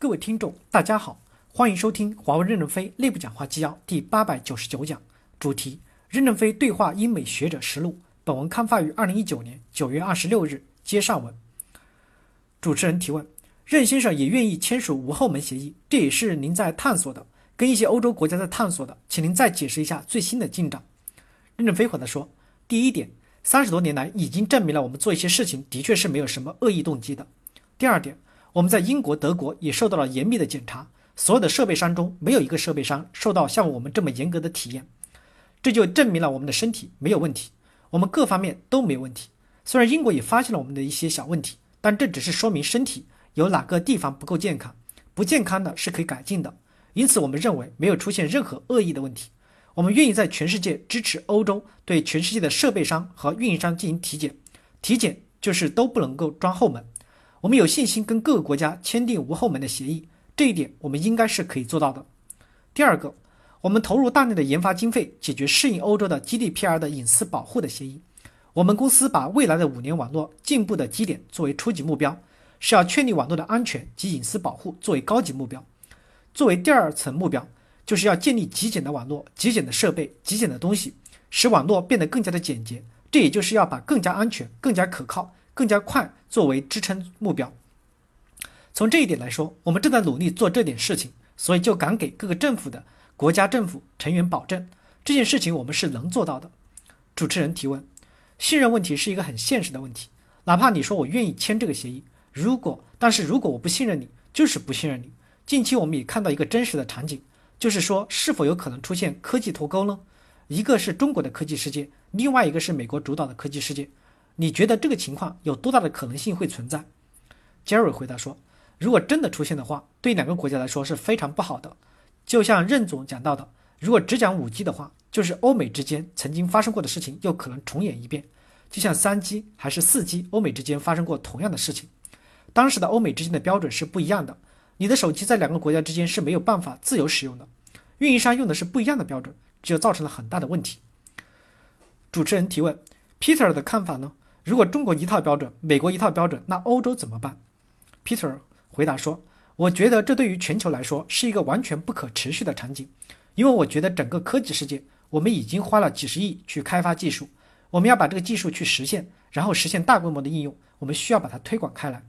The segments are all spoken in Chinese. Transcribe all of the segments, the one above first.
各位听众，大家好，欢迎收听华为任正非内部讲话纪要第八百九十九讲，主题：任正非对话英美学者实录。本文刊发于二零一九年九月二十六日。接上文。主持人提问：任先生也愿意签署无后门协议，这也是您在探索的，跟一些欧洲国家在探索的，请您再解释一下最新的进展。任正非回答说：第一点，三十多年来已经证明了我们做一些事情的确是没有什么恶意动机的。第二点。我们在英国、德国也受到了严密的检查，所有的设备商中没有一个设备商受到像我们这么严格的体验，这就证明了我们的身体没有问题，我们各方面都没有问题。虽然英国也发现了我们的一些小问题，但这只是说明身体有哪个地方不够健康，不健康的是可以改进的。因此，我们认为没有出现任何恶意的问题。我们愿意在全世界支持欧洲对全世界的设备商和运营商进行体检，体检就是都不能够装后门。我们有信心跟各个国家签订无后门的协议，这一点我们应该是可以做到的。第二个，我们投入大量的研发经费，解决适应欧洲的 GDPR 的隐私保护的协议。我们公司把未来的五年网络进步的基点作为初级目标，是要确立网络的安全及隐私保护作为高级目标。作为第二层目标，就是要建立极简的网络、极简的设备、极简的东西，使网络变得更加的简洁。这也就是要把更加安全、更加可靠。更加快作为支撑目标。从这一点来说，我们正在努力做这点事情，所以就敢给各个政府的国家政府成员保证，这件事情我们是能做到的。主持人提问：信任问题是一个很现实的问题，哪怕你说我愿意签这个协议，如果但是如果我不信任你，就是不信任你。近期我们也看到一个真实的场景，就是说是否有可能出现科技脱钩呢？一个是中国的科技世界，另外一个是美国主导的科技世界。你觉得这个情况有多大的可能性会存在？Jerry 回答说：“如果真的出现的话，对两个国家来说是非常不好的。就像任总讲到的，如果只讲五 G 的话，就是欧美之间曾经发生过的事情又可能重演一遍。就像三 G 还是四 G，欧美之间发生过同样的事情，当时的欧美之间的标准是不一样的。你的手机在两个国家之间是没有办法自由使用的，运营商用的是不一样的标准，这就造成了很大的问题。”主持人提问：Peter 的看法呢？如果中国一套标准，美国一套标准，那欧洲怎么办？Peter 回答说：“我觉得这对于全球来说是一个完全不可持续的场景，因为我觉得整个科技世界，我们已经花了几十亿去开发技术，我们要把这个技术去实现，然后实现大规模的应用，我们需要把它推广开来，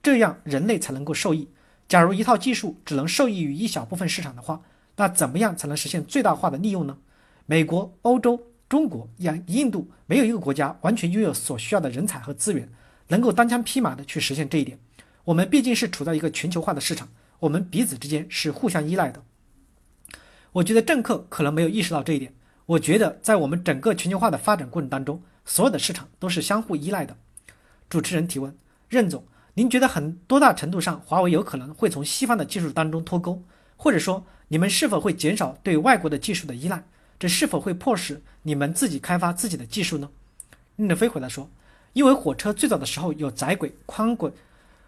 这样人类才能够受益。假如一套技术只能受益于一小部分市场的话，那怎么样才能实现最大化的利用呢？美国、欧洲。”中国、印印度没有一个国家完全拥有所需要的人才和资源，能够单枪匹马的去实现这一点。我们毕竟是处在一个全球化的市场，我们彼此之间是互相依赖的。我觉得政客可能没有意识到这一点。我觉得在我们整个全球化的发展过程当中，所有的市场都是相互依赖的。主持人提问：任总，您觉得很多大程度上华为有可能会从西方的技术当中脱钩，或者说你们是否会减少对外国的技术的依赖？这是否会迫使你们自己开发自己的技术呢？任正非回答说：“因为火车最早的时候有窄轨、宽轨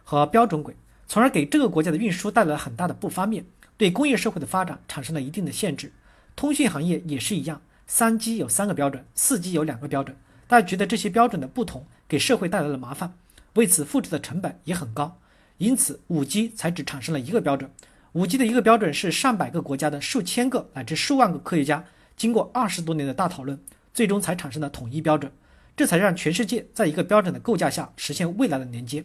和标准轨，从而给这个国家的运输带来了很大的不方便，对工业社会的发展产生了一定的限制。通讯行业也是一样，三 G 有三个标准，四 G 有两个标准，大家觉得这些标准的不同给社会带来了麻烦，为此复制的成本也很高，因此五 G 才只产生了一个标准。五 G 的一个标准是上百个国家的数千个乃至数万个科学家。”经过二十多年的大讨论，最终才产生了统一标准，这才让全世界在一个标准的构架下实现未来的连接。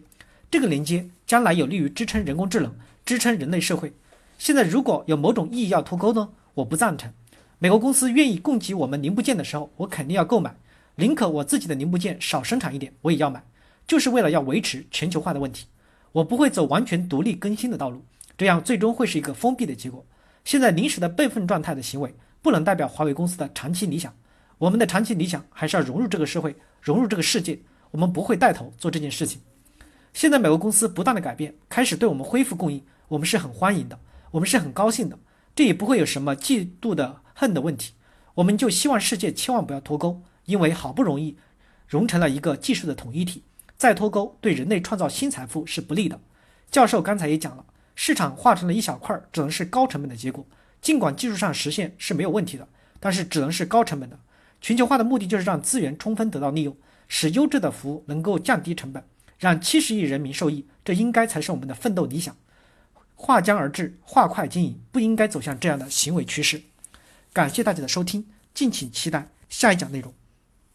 这个连接将来有利于支撑人工智能，支撑人类社会。现在如果有某种意义要脱钩呢？我不赞成。美国公司愿意供给我们零部件的时候，我肯定要购买，宁可我自己的零部件少生产一点，我也要买，就是为了要维持全球化的问题。我不会走完全独立更新的道路，这样最终会是一个封闭的结果。现在临时的备份状态的行为。不能代表华为公司的长期理想，我们的长期理想还是要融入这个社会，融入这个世界。我们不会带头做这件事情。现在美国公司不断的改变，开始对我们恢复供应，我们是很欢迎的，我们是很高兴的，这也不会有什么嫉妒的恨的问题。我们就希望世界千万不要脱钩，因为好不容易融成了一个技术的统一体，再脱钩对人类创造新财富是不利的。教授刚才也讲了，市场化成了一小块，只能是高成本的结果。尽管技术上实现是没有问题的，但是只能是高成本的。全球化的目的就是让资源充分得到利用，使优质的服务能够降低成本，让七十亿人民受益。这应该才是我们的奋斗理想。划江而治、划块经营不应该走向这样的行为趋势。感谢大家的收听，敬请期待下一讲内容。